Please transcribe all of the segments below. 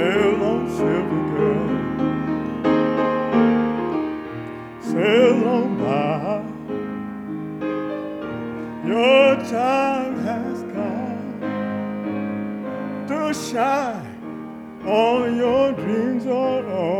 Sail on, silver girl. Sail on by. Your time has come to shine. All your dreams are on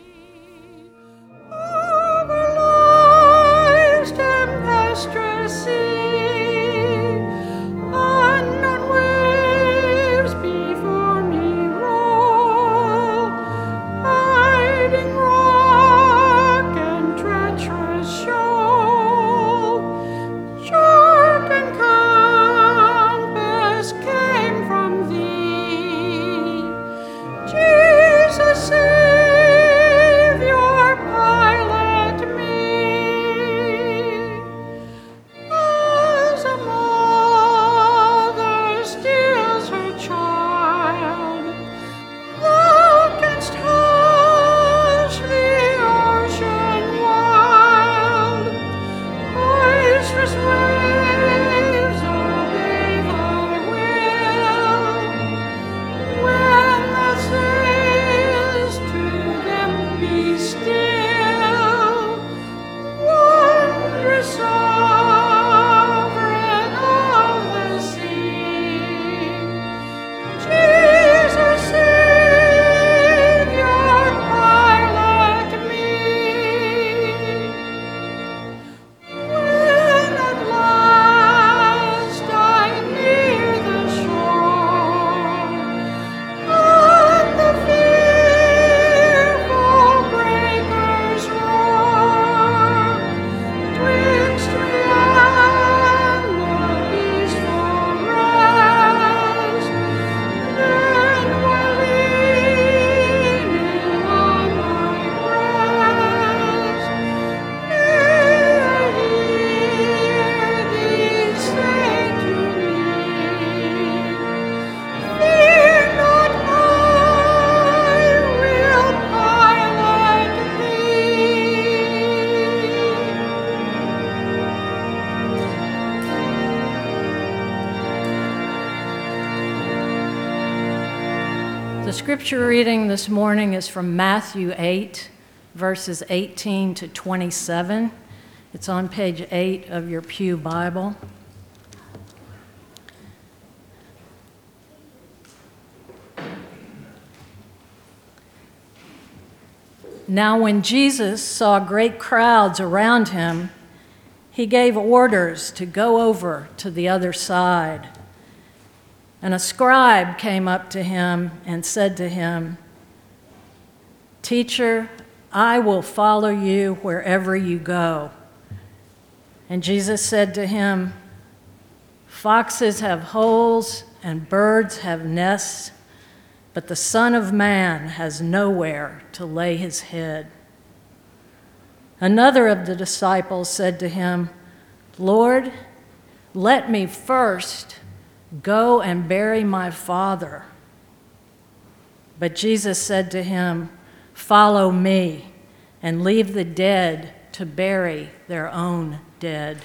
Scripture reading this morning is from Matthew 8, verses 18 to 27. It's on page 8 of your Pew Bible. Now, when Jesus saw great crowds around him, he gave orders to go over to the other side. And a scribe came up to him and said to him, Teacher, I will follow you wherever you go. And Jesus said to him, Foxes have holes and birds have nests, but the Son of Man has nowhere to lay his head. Another of the disciples said to him, Lord, let me first go and bury my father. But Jesus said to him, Follow me and leave the dead to bury their own dead.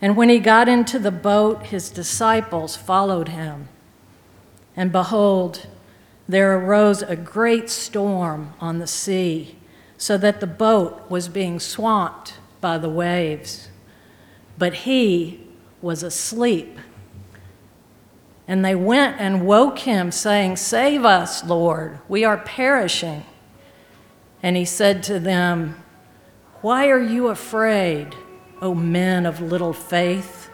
And when he got into the boat, his disciples followed him. And behold, there arose a great storm on the sea, so that the boat was being swamped by the waves. But he was asleep. And they went and woke him, saying, Save us, Lord, we are perishing. And he said to them, Why are you afraid, O men of little faith?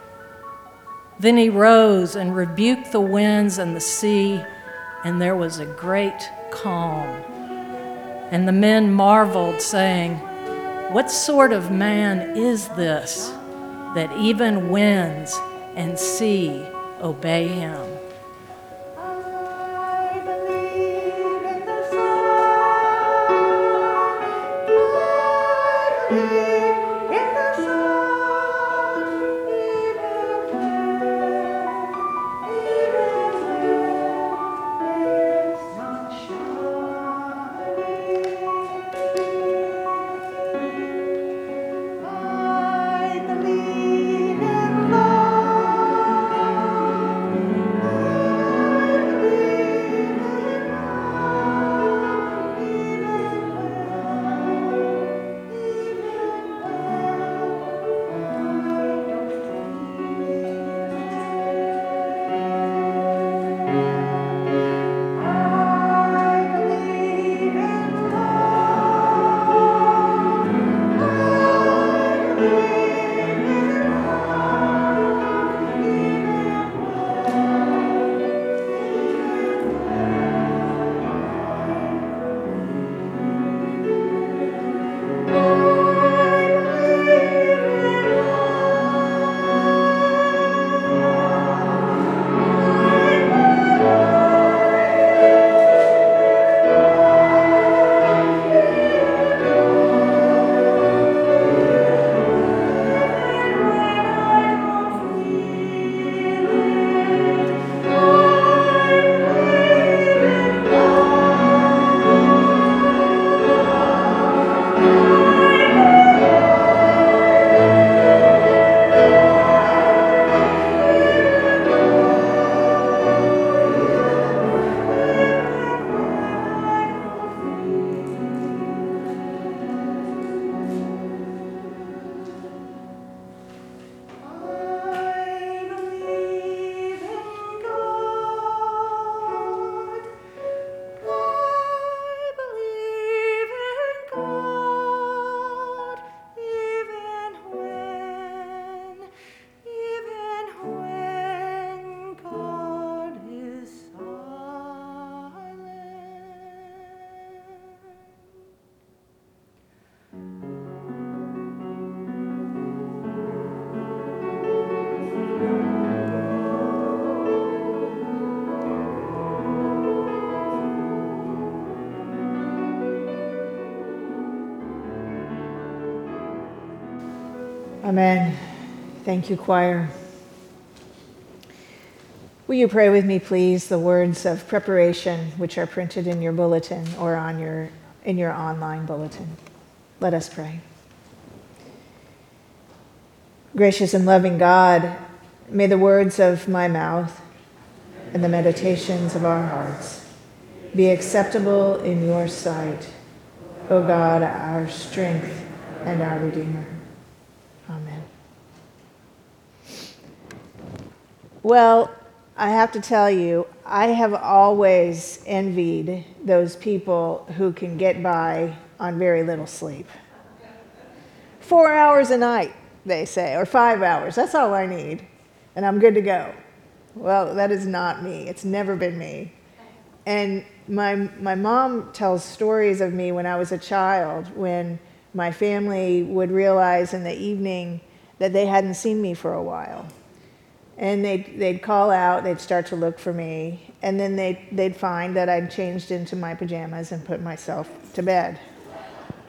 Then he rose and rebuked the winds and the sea, and there was a great calm. And the men marveled, saying, What sort of man is this that even winds and sea obey him? Amen. Thank you, choir. Will you pray with me, please, the words of preparation which are printed in your bulletin or on your, in your online bulletin? Let us pray. Gracious and loving God, may the words of my mouth and the meditations of our hearts be acceptable in your sight, O God, our strength and our Redeemer. Amen. Well, I have to tell you, I have always envied those people who can get by on very little sleep. Four hours a night, they say, or five hours. That's all I need, and I'm good to go. Well, that is not me. It's never been me. And my, my mom tells stories of me when I was a child, when my family would realize in the evening that they hadn't seen me for a while. And they'd, they'd call out, they'd start to look for me, and then they'd, they'd find that I'd changed into my pajamas and put myself to bed.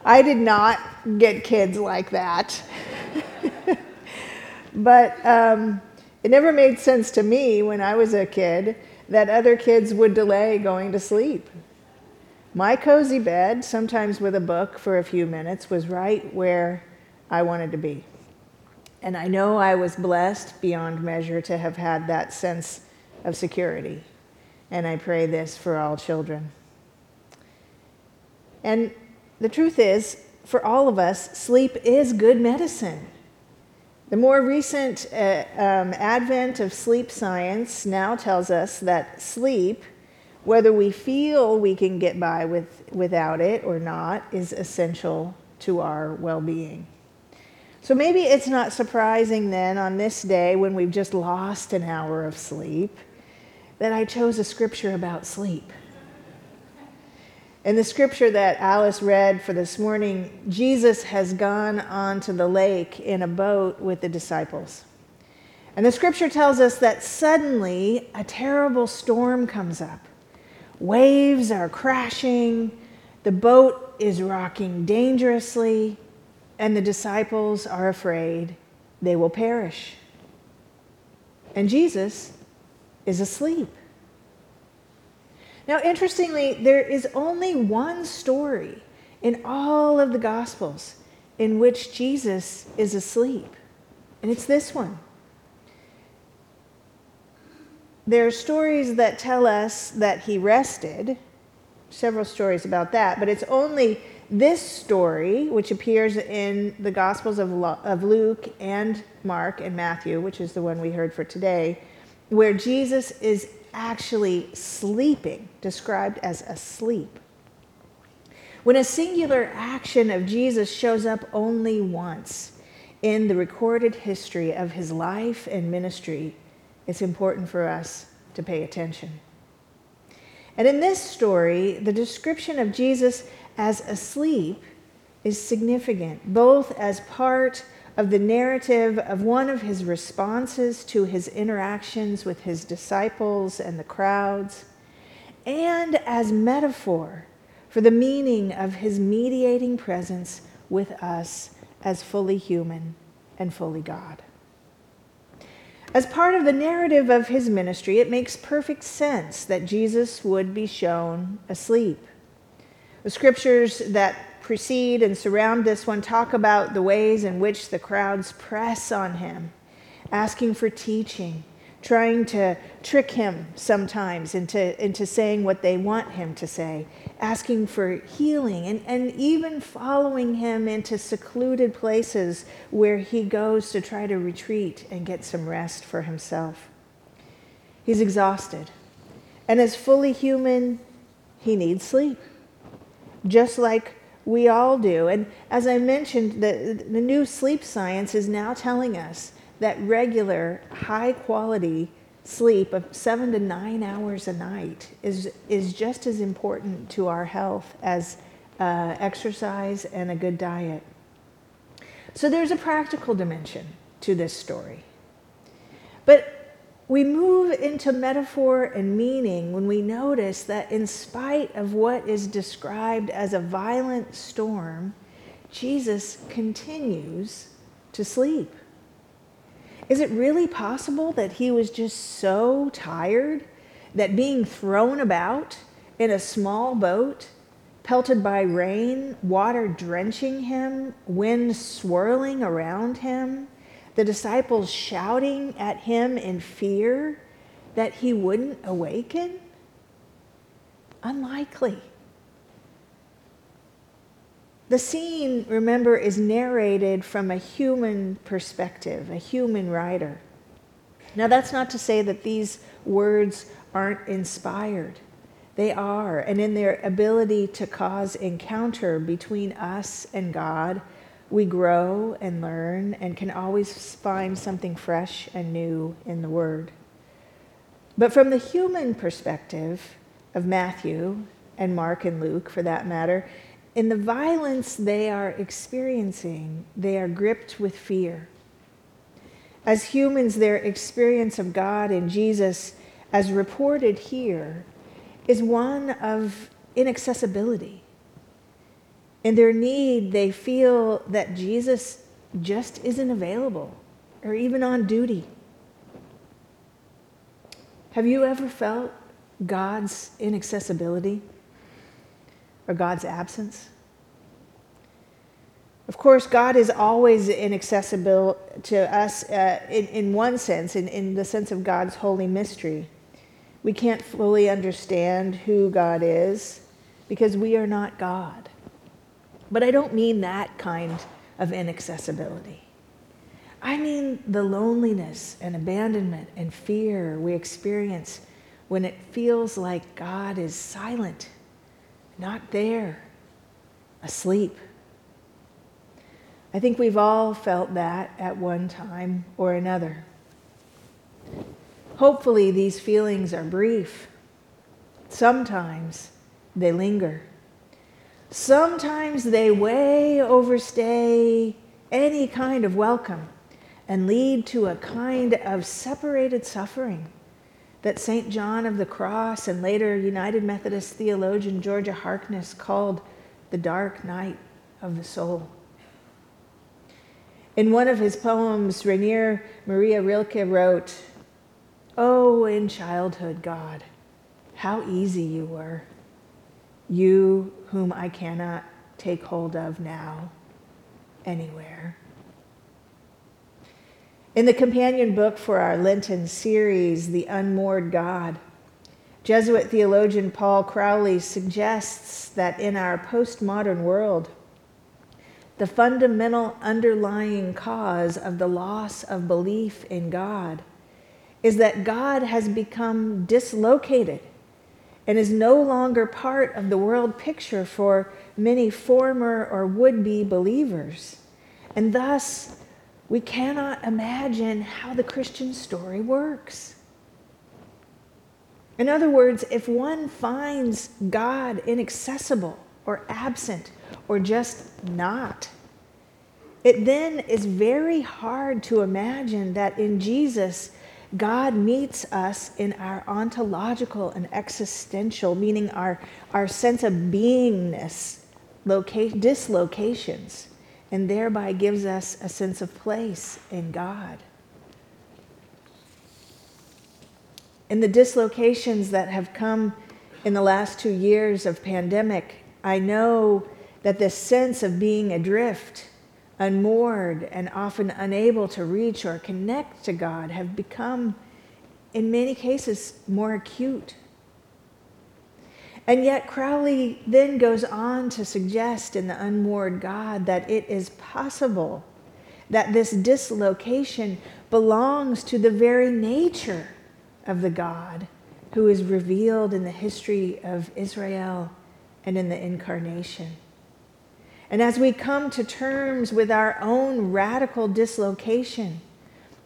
I did not get kids like that. but um, it never made sense to me when I was a kid that other kids would delay going to sleep. My cozy bed, sometimes with a book for a few minutes, was right where I wanted to be. And I know I was blessed beyond measure to have had that sense of security. And I pray this for all children. And the truth is, for all of us, sleep is good medicine. The more recent uh, um, advent of sleep science now tells us that sleep, whether we feel we can get by with, without it or not, is essential to our well being. So maybe it's not surprising then on this day when we've just lost an hour of sleep that I chose a scripture about sleep. In the scripture that Alice read for this morning, Jesus has gone onto the lake in a boat with the disciples. And the scripture tells us that suddenly a terrible storm comes up. Waves are crashing, the boat is rocking dangerously, and the disciples are afraid they will perish. And Jesus is asleep. Now, interestingly, there is only one story in all of the Gospels in which Jesus is asleep, and it's this one. There are stories that tell us that he rested, several stories about that, but it's only this story, which appears in the Gospels of, of Luke and Mark and Matthew, which is the one we heard for today, where Jesus is actually sleeping, described as asleep. When a singular action of Jesus shows up only once in the recorded history of his life and ministry, it's important for us to pay attention. And in this story, the description of Jesus as asleep is significant, both as part of the narrative of one of his responses to his interactions with his disciples and the crowds, and as metaphor for the meaning of his mediating presence with us as fully human and fully God. As part of the narrative of his ministry, it makes perfect sense that Jesus would be shown asleep. The scriptures that precede and surround this one talk about the ways in which the crowds press on him, asking for teaching, trying to trick him sometimes into, into saying what they want him to say, asking for healing, and, and even following him into secluded places where he goes to try to retreat and get some rest for himself. He's exhausted. And as fully human, he needs sleep. Just like we all do. And as I mentioned, the, the new sleep science is now telling us that regular, high quality sleep of seven to nine hours a night is, is just as important to our health as uh, exercise and a good diet. So there's a practical dimension to this story. But we move into metaphor and meaning when we notice that, in spite of what is described as a violent storm, Jesus continues to sleep. Is it really possible that he was just so tired that being thrown about in a small boat, pelted by rain, water drenching him, wind swirling around him, the disciples shouting at him in fear, that he wouldn't awaken? Unlikely. The scene, remember, is narrated from a human perspective, a human writer. Now, that's not to say that these words aren't inspired. They are, and in their ability to cause encounter between us and God, we grow and learn and can always find something fresh and new in the Word. But from the human perspective of Matthew and Mark and Luke, for that matter, in the violence they are experiencing, they are gripped with fear. As humans, their experience of God and Jesus, as reported here, is one of inaccessibility. In their need, they feel that Jesus just isn't available or even on duty. Have you ever felt God's inaccessibility or God's absence? Of course, God is always inaccessible to us uh, in, in one sense, in, in the sense of God's holy mystery. We can't fully understand who God is because we are not God. But I don't mean that kind of inaccessibility. I mean the loneliness and abandonment and fear we experience when it feels like God is silent, not there, asleep. I think we've all felt that at one time or another. Hopefully, these feelings are brief. Sometimes they linger. Sometimes they way overstay any kind of welcome and lead to a kind of separated suffering that St. John of the Cross and later United Methodist theologian Georgia Harkness called the dark night of the soul. In one of his poems, Rainer Maria Rilke wrote, Oh, in childhood, God, how easy you were, you whom I cannot take hold of now, anywhere. In the companion book for our Lenten series, The Unmoored God, Jesuit theologian Paul Crowley suggests that in our postmodern world, the fundamental underlying cause of the loss of belief in God is that God has become dislocated and is no longer part of the world picture for many former or would be believers. And thus, we cannot imagine how the Christian story works. In other words, if one finds God inaccessible or absent or just not, it then is very hard to imagine that in Jesus, God meets us in our ontological and existential, meaning our, our sense of beingness, loca- dislocations and thereby gives us a sense of place in God. In the dislocations that have come in the last two years of pandemic, I know that this sense of being adrift, unmoored, and often unable to reach or connect to God have become, in many cases, more acute and yet, Crowley then goes on to suggest in The Unmoored God that it is possible that this dislocation belongs to the very nature of the God who is revealed in the history of Israel and in the incarnation. And as we come to terms with our own radical dislocation,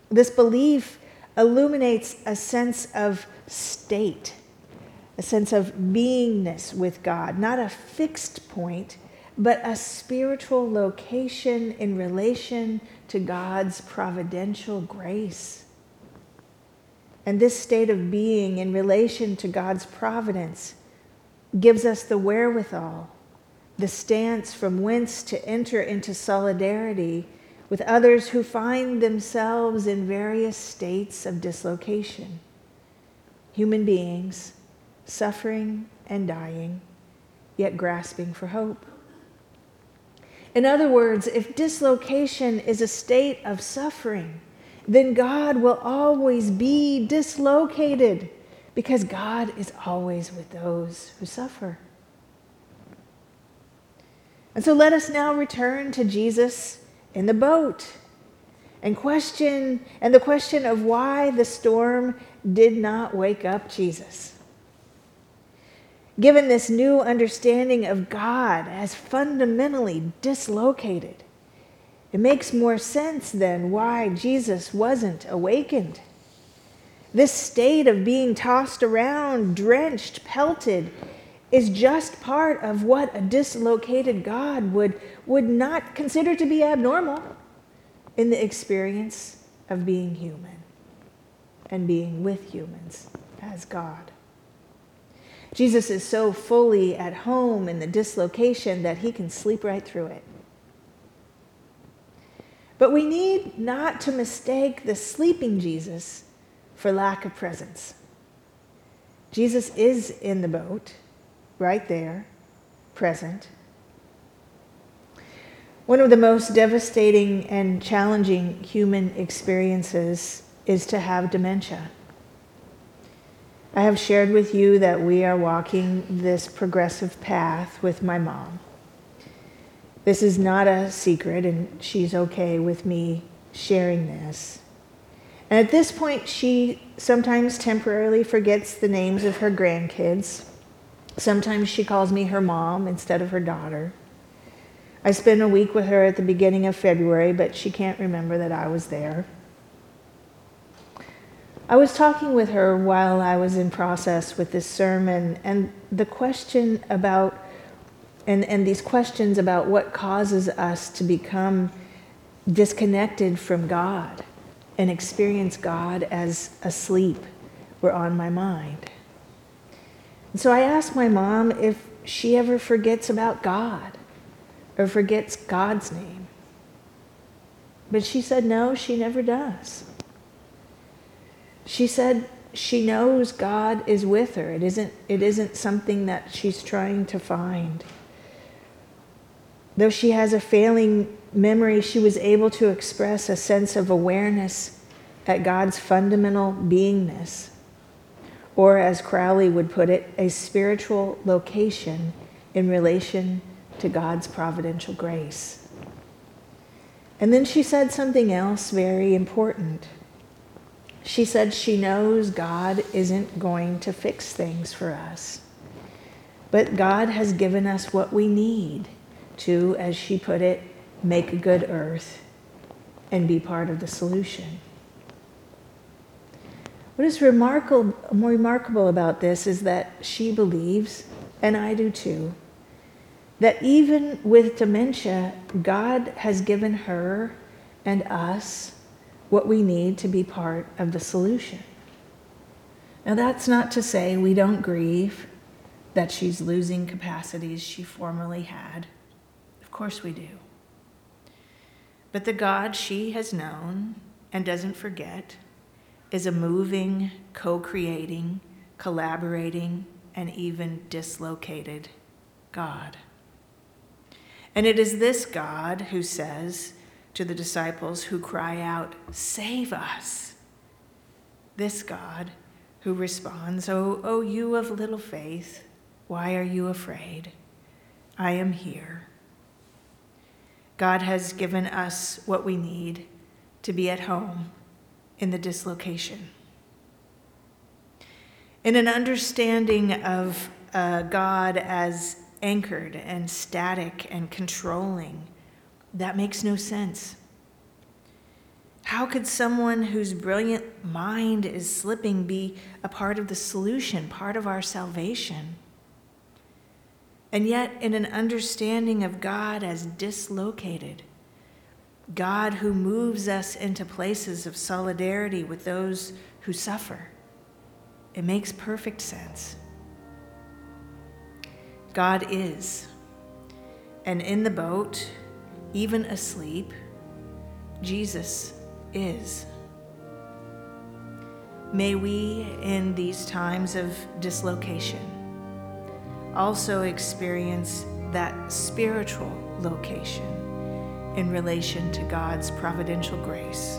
this belief illuminates a sense of state a sense of beingness with God, not a fixed point, but a spiritual location in relation to God's providential grace. And this state of being in relation to God's providence gives us the wherewithal, the stance from whence to enter into solidarity with others who find themselves in various states of dislocation. Human beings suffering and dying, yet grasping for hope. In other words, if dislocation is a state of suffering, then God will always be dislocated because God is always with those who suffer. And so let us now return to Jesus in the boat and question and the question of why the storm did not wake up Jesus. Given this new understanding of God as fundamentally dislocated, it makes more sense then why Jesus wasn't awakened. This state of being tossed around, drenched, pelted, is just part of what a dislocated God would, would not consider to be abnormal in the experience of being human and being with humans as God. Jesus is so fully at home in the dislocation that he can sleep right through it. But we need not to mistake the sleeping Jesus for lack of presence. Jesus is in the boat, right there, present. One of the most devastating and challenging human experiences is to have dementia. I have shared with you that we are walking this progressive path with my mom. This is not a secret, and she's okay with me sharing this. And at this point, she sometimes temporarily forgets the names of her grandkids. Sometimes she calls me her mom instead of her daughter. I spent a week with her at the beginning of February, but she can't remember that I was there. I was talking with her while I was in process with this sermon, and the question about and, and these questions about what causes us to become disconnected from God and experience God as asleep were on my mind. And so I asked my mom if she ever forgets about God or forgets God's name. But she said no, she never does. She said she knows God is with her. It isn't, it isn't something that she's trying to find. Though she has a failing memory, she was able to express a sense of awareness at God's fundamental beingness, or as Crowley would put it, a spiritual location in relation to God's providential grace. And then she said something else very important. She said she knows God isn't going to fix things for us, but God has given us what we need to, as she put it, make a good earth and be part of the solution. What is remarkable, more remarkable about this is that she believes, and I do too, that even with dementia, God has given her and us what we need to be part of the solution. Now, that's not to say we don't grieve that she's losing capacities she formerly had Of course we do. But the God she has known and doesn't forget is a moving, co creating, collaborating, and even dislocated God. And it is this God who says to the disciples who cry out, Save us. This God who responds, Oh, oh you of little faith, why are you afraid? I am here. God has given us what we need to be at home in the dislocation. In an understanding of uh, God as anchored and static and controlling, that makes no sense. How could someone whose brilliant mind is slipping be a part of the solution, part of our salvation? And yet, in an understanding of God as dislocated, God who moves us into places of solidarity with those who suffer, it makes perfect sense. God is. And in the boat, even asleep, Jesus is. May we, in these times of dislocation, also experience that spiritual location in relation to God's providential grace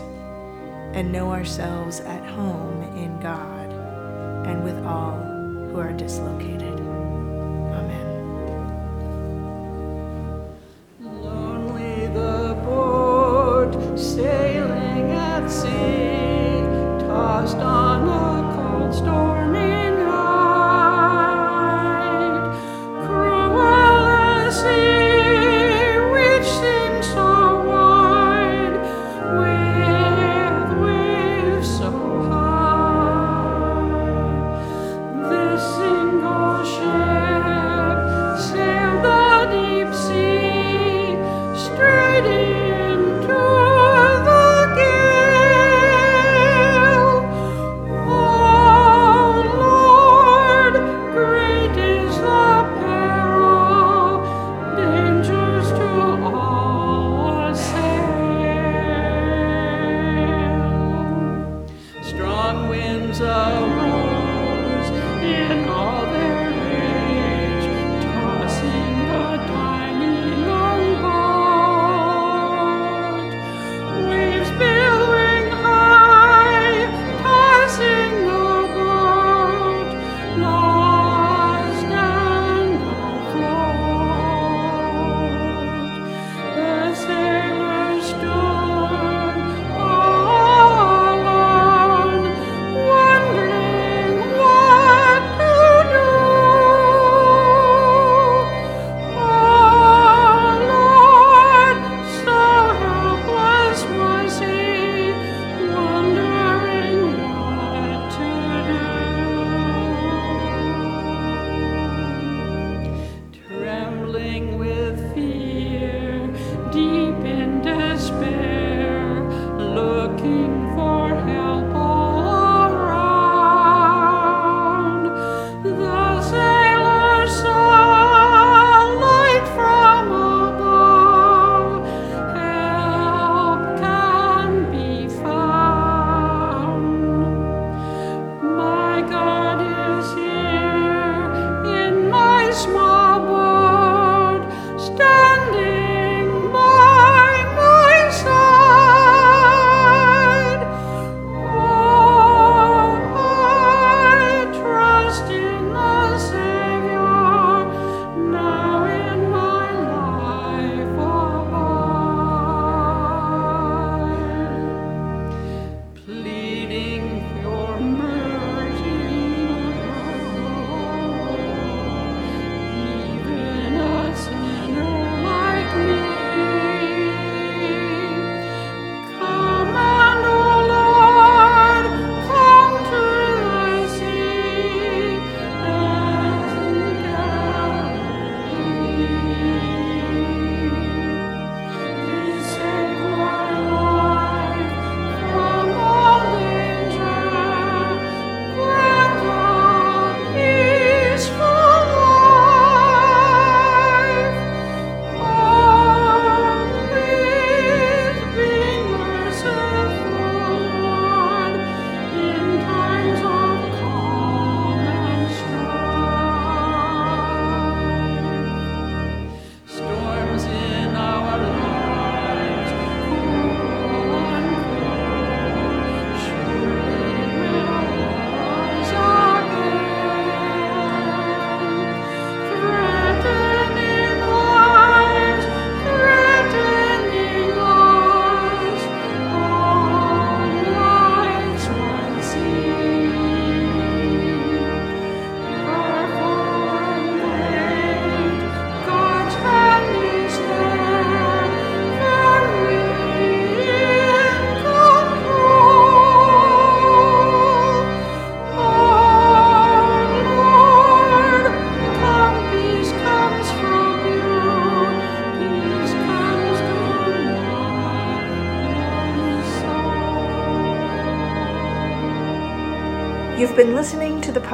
and know ourselves at home in God and with all who are dislocated.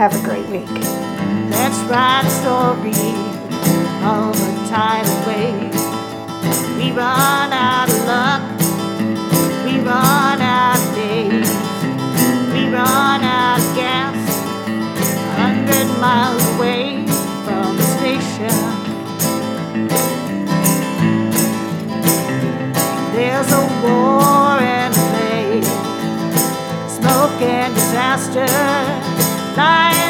Have a great week. Let's write a story of a tidal wave. We run out of luck. We run out of days. We run out of gas. A hundred miles away from the station. There's a war and a plague. Smoke and disaster time.